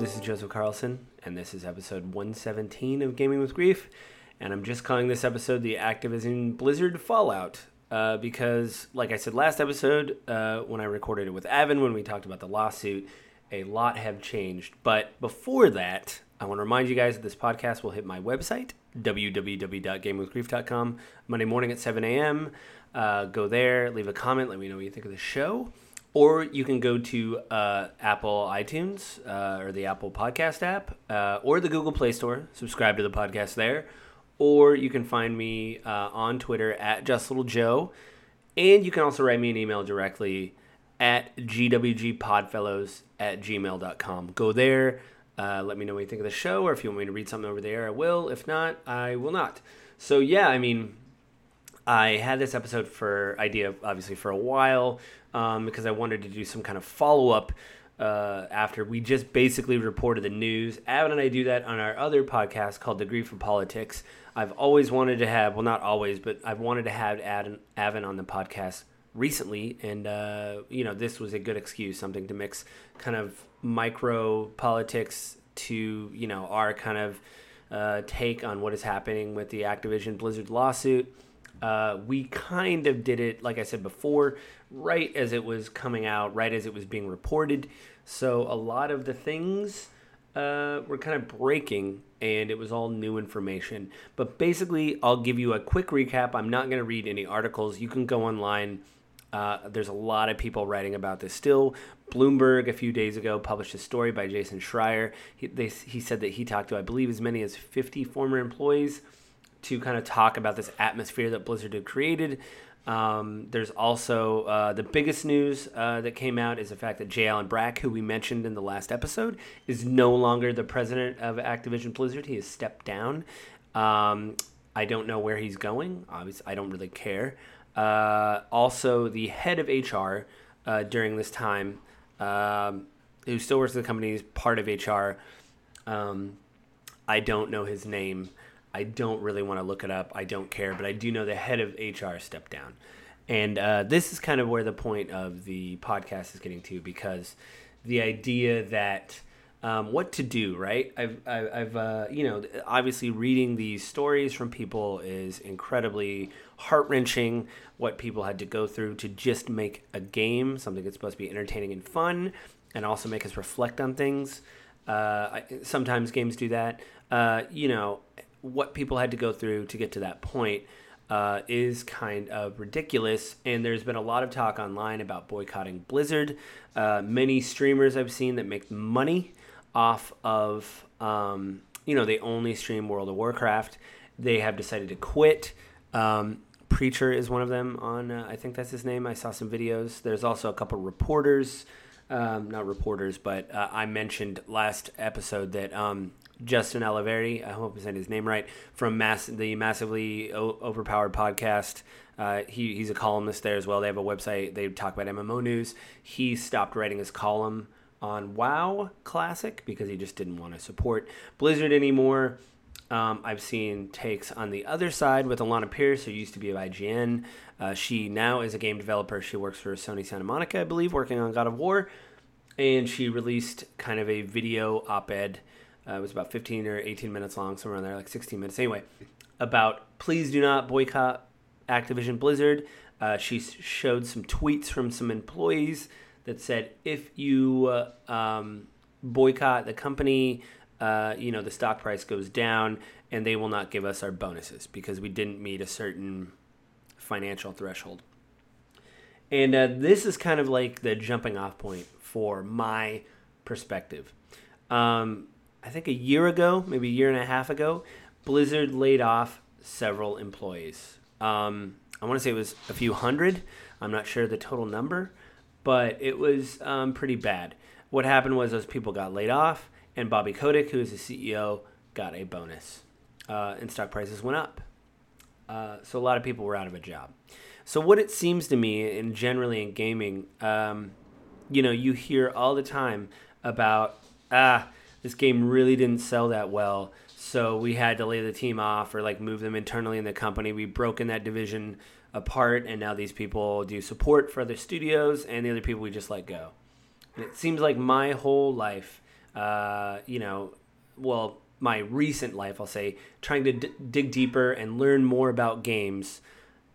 this is Joseph Carlson, and this is episode 117 of Gaming with Grief. And I'm just calling this episode the Activision Blizzard Fallout uh, because, like I said last episode, uh, when I recorded it with Avin, when we talked about the lawsuit, a lot have changed. But before that, I want to remind you guys that this podcast will hit my website, www.gamewithgrief.com, Monday morning at 7 a.m. Uh, go there, leave a comment, let me know what you think of the show. Or you can go to uh, Apple iTunes uh, or the Apple Podcast app uh, or the Google Play Store. Subscribe to the podcast there. Or you can find me uh, on Twitter at JustLittleJoe. And you can also write me an email directly at gwgpodfellows at gmail.com. Go there. Uh, let me know what you think of the show, or if you want me to read something over there, I will. If not, I will not. So, yeah, I mean, I had this episode for idea obviously for a while um, because I wanted to do some kind of follow up uh, after we just basically reported the news. Avin and I do that on our other podcast called The Grief of Politics. I've always wanted to have, well, not always, but I've wanted to have Avin, Avin on the podcast recently, and uh, you know this was a good excuse, something to mix kind of micro politics to you know our kind of uh, take on what is happening with the Activision Blizzard lawsuit uh, we kind of did it, like I said before, right as it was coming out, right as it was being reported. So a lot of the things uh, were kind of breaking, and it was all new information. But basically, I'll give you a quick recap. I'm not going to read any articles. You can go online. Uh, there's a lot of people writing about this still. Bloomberg a few days ago published a story by Jason Schreier. He, they, he said that he talked to, I believe, as many as 50 former employees to kind of talk about this atmosphere that Blizzard had created. Um, there's also uh, the biggest news uh, that came out is the fact that J. Allen Brack, who we mentioned in the last episode, is no longer the president of Activision Blizzard. He has stepped down. Um, I don't know where he's going. Obviously, I don't really care. Uh, also, the head of HR uh, during this time, um, who still works at the company, is part of HR. Um, I don't know his name. I don't really want to look it up. I don't care, but I do know the head of HR stepped down. And uh, this is kind of where the point of the podcast is getting to because the idea that um, what to do, right? I've, I've, uh, you know, obviously reading these stories from people is incredibly heart wrenching. What people had to go through to just make a game, something that's supposed to be entertaining and fun, and also make us reflect on things. Uh, I, sometimes games do that. Uh, you know, what people had to go through to get to that point uh, is kind of ridiculous. And there's been a lot of talk online about boycotting Blizzard. Uh, many streamers I've seen that make money off of, um, you know, they only stream World of Warcraft. They have decided to quit. Um, Preacher is one of them on, uh, I think that's his name. I saw some videos. There's also a couple reporters. Um, not reporters, but uh, I mentioned last episode that um, Justin Oliveri, I hope I said his name right, from Mass, the massively o- overpowered podcast. Uh, he, he's a columnist there as well. They have a website. They talk about MMO news. He stopped writing his column on WoW Classic because he just didn't want to support Blizzard anymore. Um, I've seen takes on the other side with Alanah Pearce, who used to be of IGN. Uh, she now is a game developer. She works for Sony Santa Monica, I believe, working on God of War. And she released kind of a video op ed uh, it was about 15 or 18 minutes long, somewhere around there, like 16 minutes. Anyway, about please do not boycott Activision Blizzard. Uh, she showed some tweets from some employees that said if you uh, um, boycott the company, uh, you know the stock price goes down, and they will not give us our bonuses because we didn't meet a certain financial threshold. And uh, this is kind of like the jumping off point for my perspective. Um, I think a year ago, maybe a year and a half ago, Blizzard laid off several employees. Um, I want to say it was a few hundred. I'm not sure the total number, but it was um, pretty bad. What happened was those people got laid off, and Bobby Kotick, who is the CEO, got a bonus, uh, and stock prices went up. Uh, so a lot of people were out of a job. So what it seems to me, and generally in gaming, um, you know, you hear all the time about ah this game really didn't sell that well. So we had to lay the team off or like move them internally in the company. We've broken that division apart, and now these people do support for other studios, and the other people we just let go. And it seems like my whole life uh, you know, well, my recent life, I'll say, trying to d- dig deeper and learn more about games,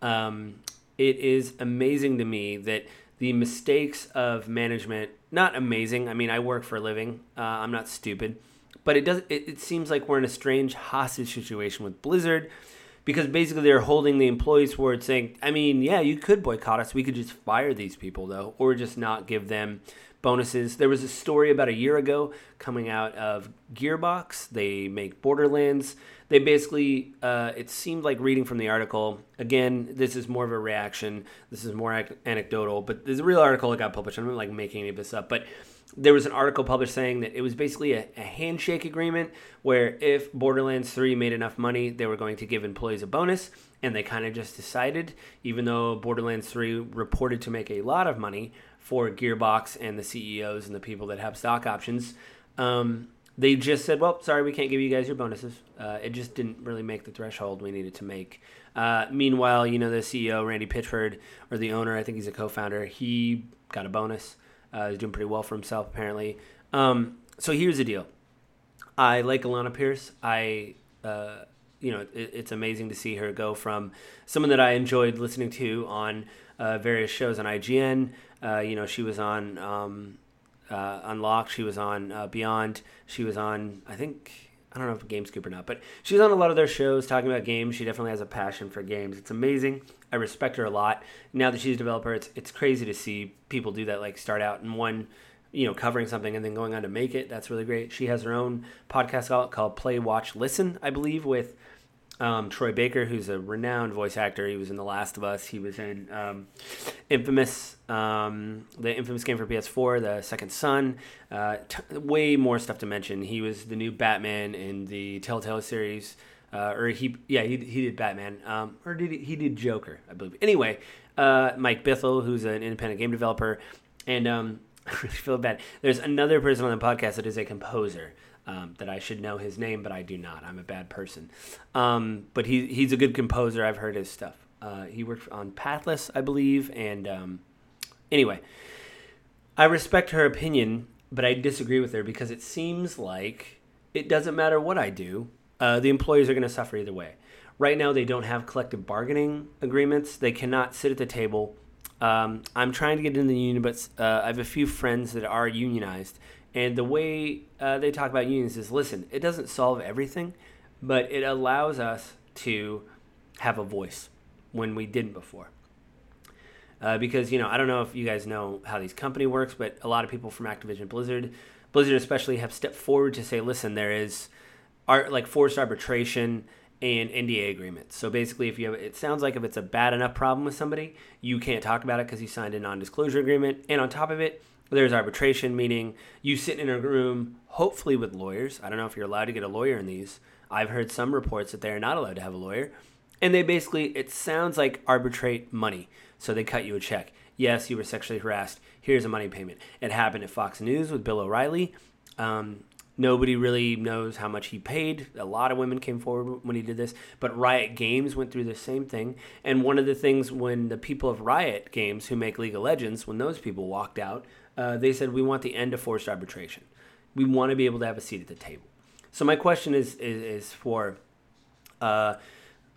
um, it is amazing to me that the mistakes of management, not amazing. I mean, I work for a living. Uh, I'm not stupid, but it does. It, it seems like we're in a strange hostage situation with Blizzard because basically they're holding the employees forward saying, I mean, yeah, you could boycott us. We could just fire these people, though, or just not give them bonuses. There was a story about a year ago coming out of Gearbox. They make Borderlands. They basically, uh, it seemed like reading from the article. Again, this is more of a reaction. This is more ac- anecdotal, but there's a real article that got published. I'm not like making any of this up, but there was an article published saying that it was basically a, a, handshake agreement where if Borderlands 3 made enough money, they were going to give employees a bonus. And they kind of just decided, even though Borderlands 3 reported to make a lot of money for Gearbox and the CEOs and the people that have stock options, um, they just said, well, sorry, we can't give you guys your bonuses. Uh, it just didn't really make the threshold we needed to make. Uh, meanwhile, you know, the CEO, Randy Pitchford, or the owner, I think he's a co founder, he got a bonus. Uh, he's doing pretty well for himself, apparently. Um, so here's the deal. I like Alanah Pearce. I, uh, you know, it, it's amazing to see her go from someone that I enjoyed listening to on uh, various shows on IGN. Uh, you know, she was on um, uh, Unlocked. She was on uh, Beyond. She was on, I think, I don't know if GameScoop or not, but she's on a lot of their shows talking about games. She definitely has a passion for games. It's amazing. I respect her a lot. Now that she's a developer, it's it's crazy to see people do that. Like start out in one, you know, covering something and then going on to make it. That's really great. She has her own podcast called Play, Watch, Listen, I believe, with um, Troy Baker, who's a renowned voice actor. He was in The Last of Us. He was in um, Infamous, um, the infamous game for PS4, The Second Son. Uh, t- way more stuff to mention. He was the new Batman in the Telltale series. Uh, or he, yeah, he, he did Batman, um, or did he, he did Joker, I believe. Anyway, uh, Mike Bithell, who's an independent game developer, and um, I really feel bad. There's another person on the podcast that is a composer. Um, that I should know his name, but I do not. I'm a bad person. Um, but he, he's a good composer. I've heard his stuff. Uh, he worked on Pathless, I believe. And um, anyway, I respect her opinion, but I disagree with her because it seems like it doesn't matter what I do, uh, the employees are going to suffer either way. Right now, they don't have collective bargaining agreements. They cannot sit at the table. Um, I'm trying to get in the union, but uh, I have a few friends that are unionized. And the way uh, they talk about unions is listen, it doesn't solve everything, but it allows us to have a voice when we didn't before. Uh, because, you know, I don't know if you guys know how these company works, but a lot of people from Activision Blizzard, Blizzard especially, have stepped forward to say, listen, there is art like forced arbitration and NDA agreements. So basically, if you have, it sounds like if it's a bad enough problem with somebody, you can't talk about it because you signed a non-disclosure agreement. And on top of it, there's arbitration, meaning you sit in a room, hopefully with lawyers. I don't know if you're allowed to get a lawyer in these. I've heard some reports that they are not allowed to have a lawyer. And they basically, it sounds like arbitrate money. So they cut you a check. Yes, you were sexually harassed. Here's a money payment. It happened at Fox News with Bill O'Reilly. Um, Nobody really knows how much he paid. A lot of women came forward when he did this, but Riot Games went through the same thing. And one of the things when the people of Riot Games, who make League of Legends, when those people walked out, uh, they said, We want the end of forced arbitration. We want to be able to have a seat at the table. So, my question is, is, is for, uh,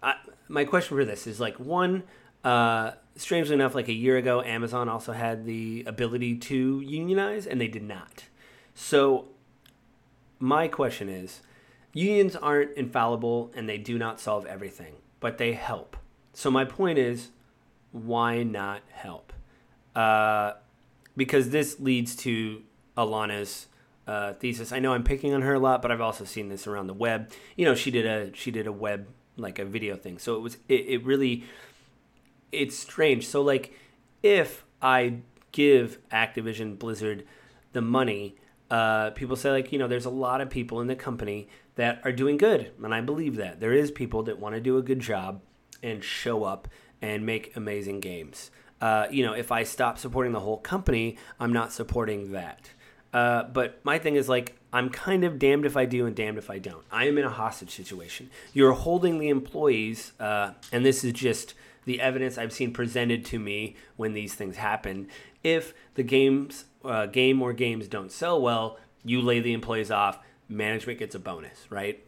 I, my question for this is like, one, uh, strangely enough, like a year ago, Amazon also had the ability to unionize, and they did not. So, my question is unions aren't infallible and they do not solve everything, but they help. So my point is, why not help? Uh, because this leads to Alanah's uh, thesis. I know I'm picking on her a lot, but I've also seen this around the web. You know, she did a she did a web like a video thing. So it was it, it really it's strange. So like if I give Activision Blizzard the money uh, people say like you know there's a lot of people in the company that are doing good and i believe that there is people that want to do a good job and show up and make amazing games uh, you know if i stop supporting the whole company i'm not supporting that. Uh, but my thing is like i'm kind of damned if i do and damned if i don't. I am in a hostage situation. You're holding the employees uh, and this is just the evidence i've seen presented to me when these things happen. If the games uh, game or games don't sell well, You lay the employees off, management gets a bonus, right?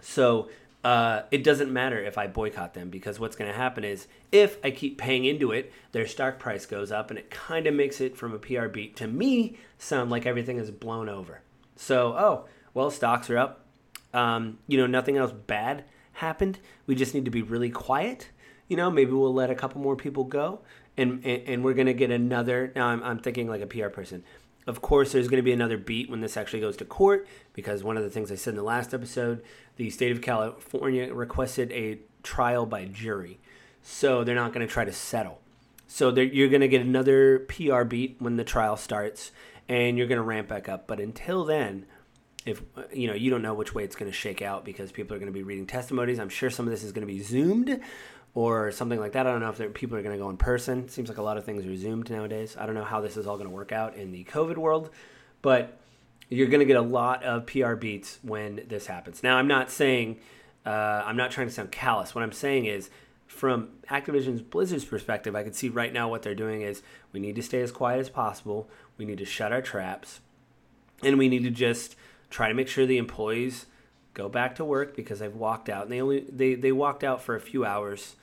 So uh, it doesn't matter if I boycott them because what's going to happen is if I keep paying into it, their stock price goes up and it kind of makes it from a PR beat to me sound like everything is blown over. So, oh, well, stocks are up. Um, you know, nothing else bad happened. We just need to be really quiet. You know, maybe we'll let a couple more people go and, and, and we're going to get another. Now, I'm, I'm thinking like a PR person. Of course, there's going to be another beat when this actually goes to court because one of the things I said in the last episode, the state of California requested a trial by jury. So they're not going to try to settle. So you're going to get another PR beat when the trial starts and you're going to ramp back up. But until then, if you know you don't know which way it's going to shake out because people are going to be reading testimonies. I'm sure some of this is going to be zoomed or something like that. I don't know if people are going to go in person. It seems like a lot of things are zoomed nowadays. I don't know how this is all going to work out in the COVID world, but you're going to get a lot of PR beats when this happens. Now, I'm not saying uh, I'm not trying to sound callous. What I'm saying is from Activision's Blizzard's perspective, I can see right now what they're doing is we need to stay as quiet as possible. We need to shut our traps, and we need to just try to make sure the employees go back to work because they've walked out and they only they, they walked out for a few hours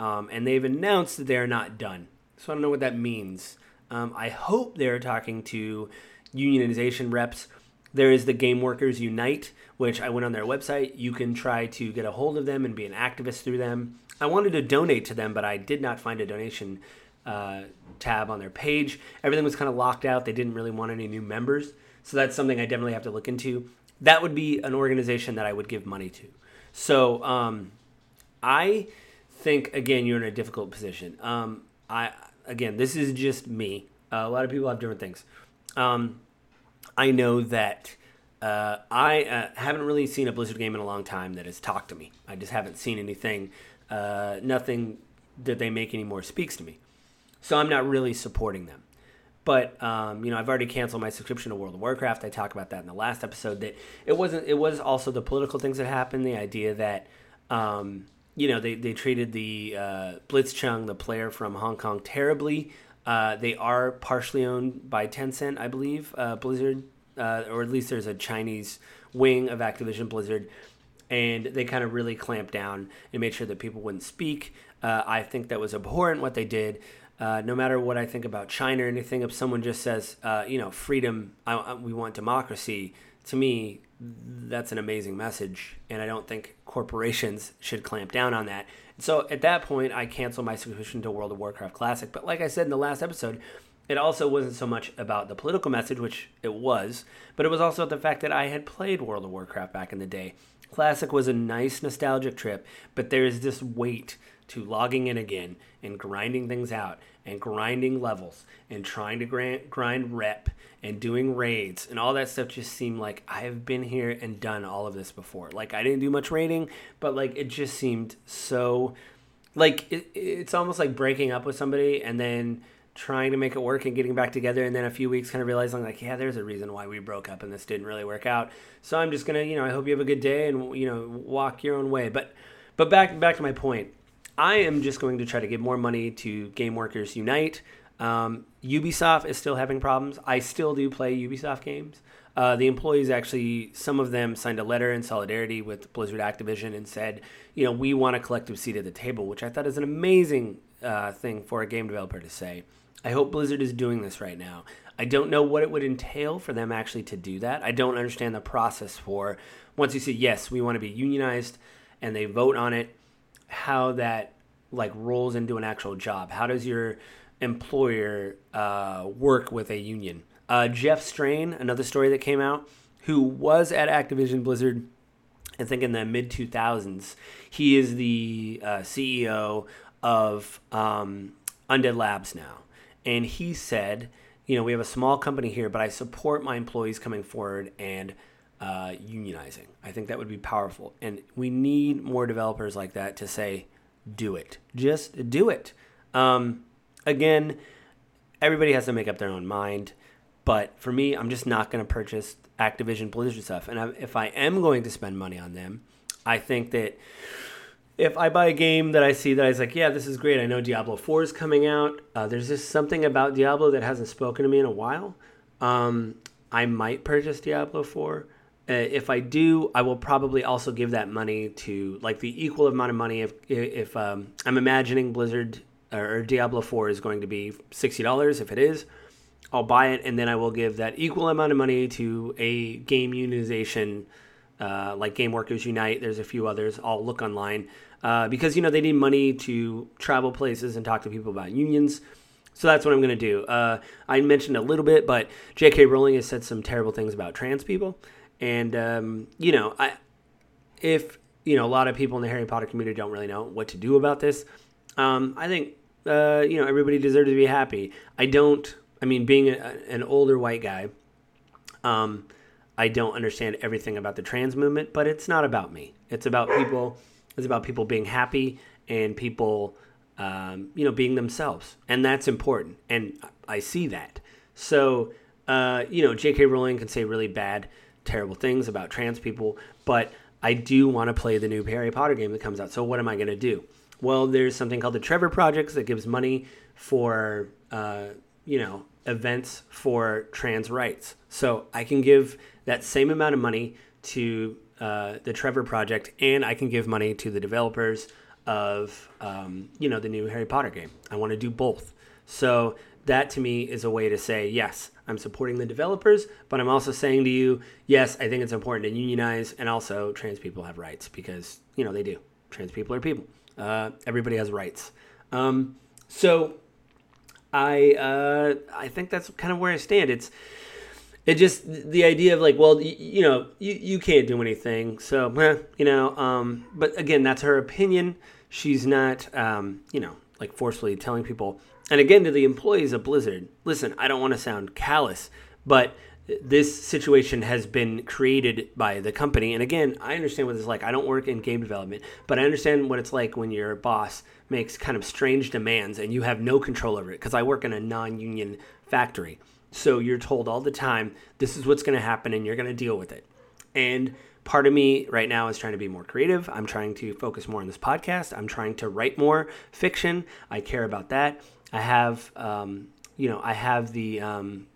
um, and they've announced that they're not done. So i don't know what that means. Um, i hope they're talking to unionization reps. There is the game workers unite which i went on their website. You can try to get a hold of them and be an activist through them. I wanted to donate to them but i did not find a donation uh, tab on their page. Everything was kind of locked out. They didn't really want any new members. So that's something I definitely have to look into. That would be an organization that I would give money to. So um, I think again you're in a difficult position. Um, I again this is just me. Uh, a lot of people have different things. Um, I know that uh, I uh, haven't really seen a Blizzard game in a long time that has talked to me. I just haven't seen anything. Uh, nothing that they make anymore speaks to me. So I'm not really supporting them. But um, you know, I've already canceled my subscription to World of Warcraft. I talked about that in the last episode. That it wasn't. It was also the political things that happened. The idea that um, you know they, they treated the uh, Blitzchung, the player from Hong Kong, terribly. Uh, they are partially owned by Tencent, I believe, uh, Blizzard, uh, or at least there's a Chinese wing of Activision Blizzard, and they kind of really clamped down and made sure that people wouldn't speak. Uh, I think that was abhorrent what they did. Uh, no matter what I think about China or anything, if someone just says, you know, freedom, I, I, we want democracy, to me, that's an amazing message. And I don't think corporations should clamp down on that. So at that point, I cancel my subscription to World of Warcraft Classic. But like I said in the last episode, it also wasn't so much about the political message, which it was, but it was also the fact that I had played World of Warcraft back in the day. Classic was a nice nostalgic trip, but there is this weight to logging in again and grinding things out and grinding levels and trying to grind, rep and doing raids and all that stuff just seemed like I have been here and done all of this before. Like I didn't do much raiding, but like it just seemed so like it, it's almost like breaking up with somebody and then trying to make it work and getting back together and then a few weeks kind of realizing like yeah there's a reason why we broke up and this didn't really work out. So i'm just gonna you know i hope you have a good day and you know walk your own way. But but back back to my point I am just going to try to give more money to Game Workers Unite. Um, Ubisoft is still having problems. I still do play Ubisoft games. Uh, the employees actually, some of them signed a letter in solidarity with Blizzard Activision and said, you know, we want a collective seat at the table, which I thought is an amazing uh, thing for a game developer to say. I hope Blizzard is doing this right now. I don't know what it would entail for them actually to do that. I don't understand the process for once you say, yes, we want to be unionized, and they vote on it how that like rolls into an actual job. How does your employer uh, work with a union? Uh, Jeff Strain, another story that came out, who was at Activision Blizzard, I think in the mid 2000s. He is the uh, CEO of um, Undead Labs now. And he said, you know, we have a small company here, but I support my employees coming forward and uh, unionizing. I think that would be powerful. And we need more developers like that to say, do it. Just do it. Um, again, everybody has to make up their own mind. But for me, I'm just not going to purchase Activision Blizzard stuff. And I, if I am going to spend money on them, I think that if I buy a game that I see that I was like, yeah, this is great. I know Diablo 4 is coming out. Uh, there's just something about Diablo that hasn't spoken to me in a while. Um, I might purchase Diablo 4. Uh, if I do, I will probably also give that money to like the equal amount of money. If if um, I'm imagining Blizzard or Diablo 4 is going to be sixty dollars, if it is, I'll buy it and then I will give that equal amount of money to a game unionization, uh, like Game Workers Unite. There's a few others. I'll look online uh, because you know they need money to travel places and talk to people about unions. So that's what I'm going to do. Uh, I mentioned a little bit, but J.K. Rowling has said some terrible things about trans people, and um, you know, I if you know a lot of people in the Harry Potter community don't really know what to do about this. Um, I think uh, you know everybody deserves to be happy. I don't. I mean, being a, an older white guy, um, I don't understand everything about the trans movement, but it's not about me. It's about people. It's about people being happy and people, um, you know, being themselves, and that's important. And I see that. So, uh, you know, J.K. Rowling can say really bad, terrible things about trans people, but I do want to play the new Harry Potter game that comes out. So, what am I going to do? Well, there's something called the Trevor Projects that gives money for, uh, you know, events for trans rights. So I can give that same amount of money to uh, the Trevor Project, and I can give money to the developers of, um, you know, the new Harry Potter game. I want to do both. So that to me is a way to say, yes, I'm supporting the developers, but I'm also saying to you, yes, I think it's important to unionize, and also trans people have rights because, you know, they do. Trans people are people. Uh, everybody has rights. Um, so I uh, I think that's kind of where I stand. It's it just the idea of like, well, you, know, you, you can't do anything, so eh, you know. Um, but again, that's her opinion. She's not, um, you know, like forcefully telling people. And again, to the employees of Blizzard, listen, I don't want to sound callous, but this situation has been created by the company. And again, I understand what it's like. I don't work in game development, but I understand what it's like when your boss makes kind of strange demands and you have no control over it because I work in a non union factory. So you're told all the time, this is what's going to happen and you're going to deal with it. And part of me right now is trying to be more creative. I'm trying to focus more on this podcast. I'm trying to write more fiction. I care about that. I have, um, you know, I have the um,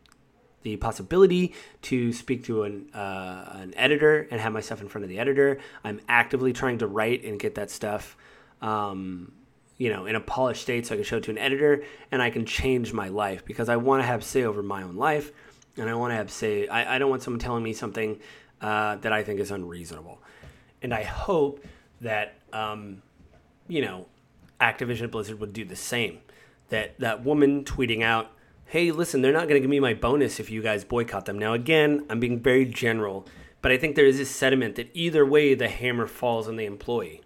the possibility to speak to an, uh, an editor and have my stuff in front of the editor. I'm actively trying to write and get that stuff, um, you know, in a polished state so I can show it to an editor and I can change my life because I want to have say over my own life and I want to have say. I, I don't want someone telling me something uh, that I think is unreasonable, and I hope that um, you know Activision Blizzard would do the same. That that woman tweeting out hey, listen, they're not going to give me my bonus if you guys boycott them. Now, again, I'm being very general, but I think there is this sentiment that either way, the hammer falls on the employee.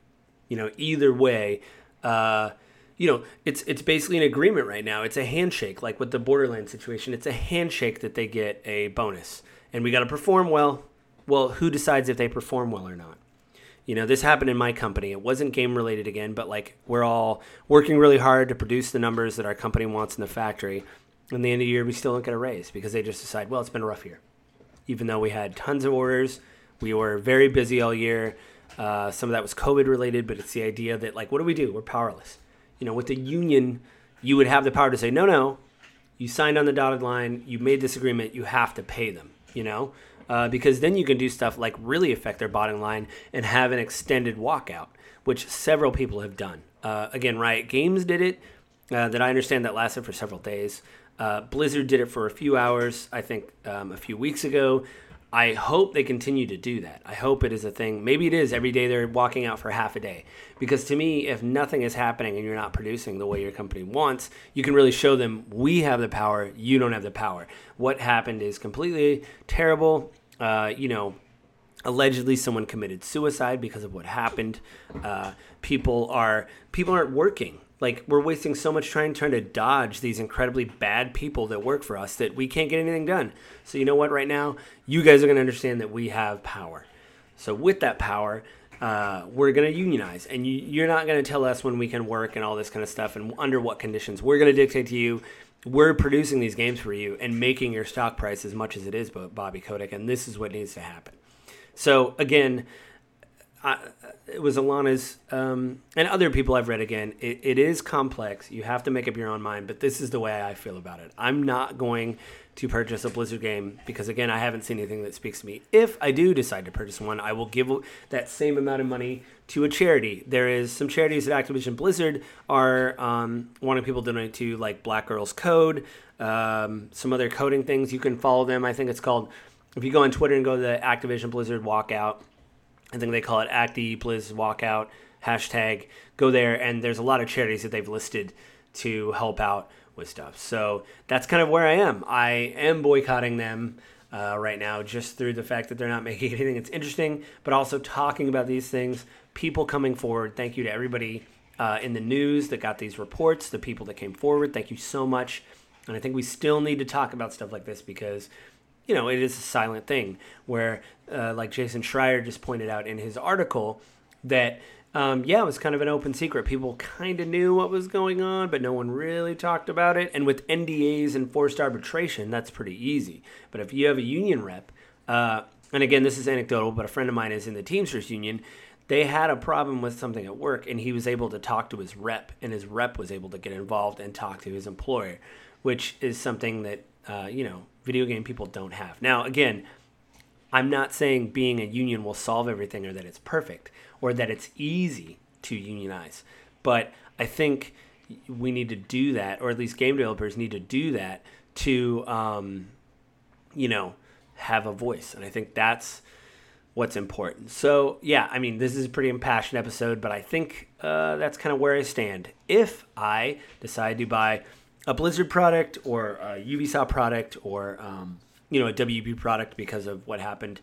You know, either way, uh, you know, it's it's basically an agreement right now. It's a handshake, like with the Borderlands situation. It's a handshake that they get a bonus, and we got to perform well. Well, who decides if they perform well or not? You know, this happened in my company. It wasn't game related again, but like we're all working really hard to produce the numbers that our company wants in the factory and the end of the year, we still don't get a raise because they just decide, well, it's been a rough year. Even though we had tons of orders, we were very busy all year. Uh, some of that was COVID related, but it's the idea that, like, what do we do? We're powerless. You know, with the union, you would have the power to say, no, no, you signed on the dotted line, you made this agreement, you have to pay them, you know? Uh, because then you can do stuff like really affect their bottom line and have an extended walkout, which several people have done. Uh, again, Riot Games did it. Uh, that I understand that lasted for several days. Uh, Blizzard did it for a few hours, I think, um, a few weeks ago. I hope they continue to do that. I hope it is a thing. Maybe it is every day they're walking out for half a day. Because to me, if nothing is happening and you're not producing the way your company wants, you can really show them we have the power, you don't have the power. What happened is completely terrible. Uh, you know, allegedly someone committed suicide because of what happened. Uh, people are people aren't working like we're wasting so much time trying to dodge these incredibly bad people that work for us that we can't get anything done. So you know what? Right now, you guys are going to understand that we have power. So with that power, uh, we're going to unionize, and you, you're not going to tell us when we can work and all this kind of stuff, and under what conditions. We're going to dictate to you. We're producing these games for you and making your stock price as much as it is, Bobby Kotick, and this is what needs to happen. So again, I, it was Alanah's um, and other people I've read again. It, it is complex. You have to make up your own mind, but this is the way I feel about it. I'm not going to purchase a Blizzard game because, again, I haven't seen anything that speaks to me. If I do decide to purchase one, I will give that same amount of money to a charity. There is some charities at Activision Blizzard are um, wanting people to donate to, like Black Girls Code, um, some other coding things. You can follow them. I think it's called. If you go on Twitter and go to the Activision Blizzard Walkout, I think they call it Acti Blizz Walkout hashtag. Go there, and there's a lot of charities that they've listed to help out with stuff. So that's kind of where I am. I am boycotting them uh, right now just through the fact that they're not making anything that's interesting, but also talking about these things, people coming forward. Thank you to everybody uh, in the news that got these reports, the people that came forward. Thank you so much. And I think we still need to talk about stuff like this because, you know, it is a silent thing where, uh, like Jason Schreier just pointed out in his article, that um, yeah, it was kind of an open secret. People kind of knew what was going on, but no one really talked about it. And with NDAs and forced arbitration, that's pretty easy. But if you have a union rep, uh, and again, this is anecdotal, but a friend of mine is in the Teamsters union. They had a problem with something at work, and he was able to talk to his rep, and his rep was able to get involved and talk to his employer, which is something that uh, you know video game people don't have. Now, again, I'm not saying being a union will solve everything or that it's perfect or that it's easy to unionize. But I think we need to do that, or at least game developers need to do that to, um, you know, have a voice. And I think that's what's important. So, yeah, I mean, this is a pretty impassioned episode, but I think uh, that's kind of where I stand. If I decide to buy a Blizzard product or a Ubisoft product or, um, you know, a WB product because of what happened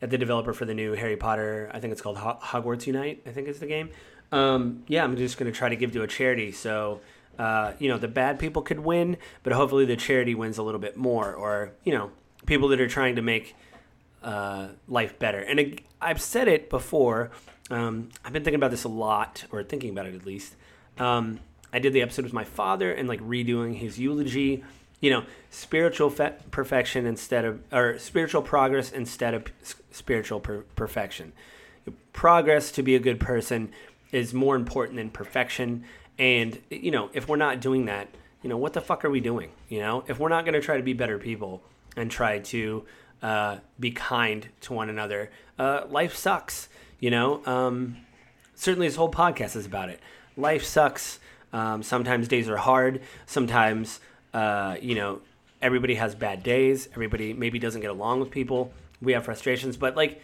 at the developer for the new Harry Potter. I think it's called Hogwarts Unite. I think is the game. Um, yeah, I'm just going to try to give to a charity. So uh, you know, the bad people could win, but hopefully the charity wins a little bit more, or you know, people that are trying to make uh, life better. And I've said it before. Um, I've been thinking about this a lot, or thinking about it at least. Um, I did the episode with my father and like redoing his eulogy you know, spiritual fe- perfection instead of, or spiritual progress instead of spiritual per- perfection. Progress to be a good person is more important than perfection. And, you know, if we're not doing that, you know, what the fuck are we doing? You know, if we're not going to try to be better people and try to uh, be kind to one another, uh, life sucks. You know, um, certainly this whole podcast is about it. Life sucks. Um, sometimes days are hard. Sometimes uh, you know, everybody has bad days. Everybody maybe doesn't get along with people. We have frustrations, but like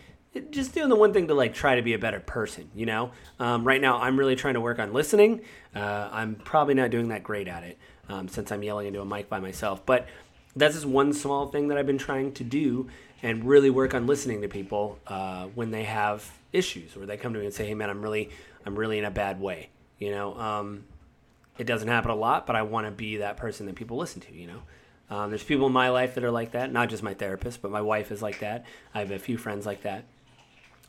just doing the one thing to like try to be a better person you know um, right now i'm really trying to work on listening uh, i'm probably not doing that great at it um, since i'm yelling into a mic by myself but that's just one small thing that i've been trying to do and really work on listening to people uh, when they have issues or they come to me and say hey man i'm really i'm really in a bad way you know um, it doesn't happen a lot, but I want to be that person that people listen to, you know? Um, there's people in my life that are like that, not just my therapist, but my wife is like that. I have a few friends like that.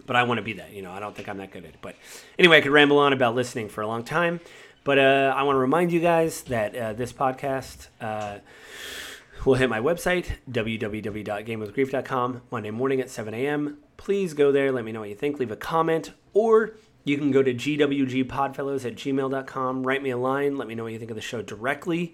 But I want to be that, you know. I don't think I'm that good at it. But anyway, I could ramble on about listening for a long time. But uh, I want to remind you guys that uh, this podcast uh, will hit my website, www.gamewithgrief.com, Monday morning at 7 a.m. Please go there. Let me know what you think. Leave a comment or you can go to gwgpodfellows at gmail.com, write me a line, let me know what you think of the show directly,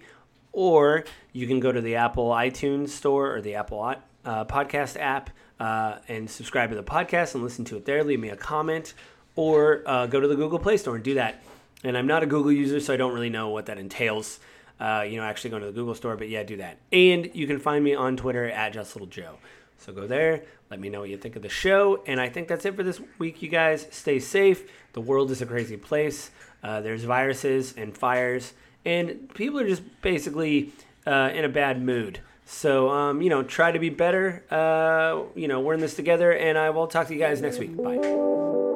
or you can go to the Apple iTunes store or the Apple uh, podcast app uh, and subscribe to the podcast and listen to it there. Leave me a comment, or uh, go to the Google Play Store and do that. And I'm not a Google user, so I don't really know what that entails. Uh, you know, actually going to the Google Store, but yeah, do that. And you can find me on Twitter at Just Little Joe. So go there, let me know what you think of the show. And I think that's it for this week, you guys. Stay safe. The world is a crazy place. Uh, there's viruses and fires, and people are just basically uh, in a bad mood. So, um, you know, try to be better. Uh, you know, we're in this together, and I will talk to you guys next week. Bye.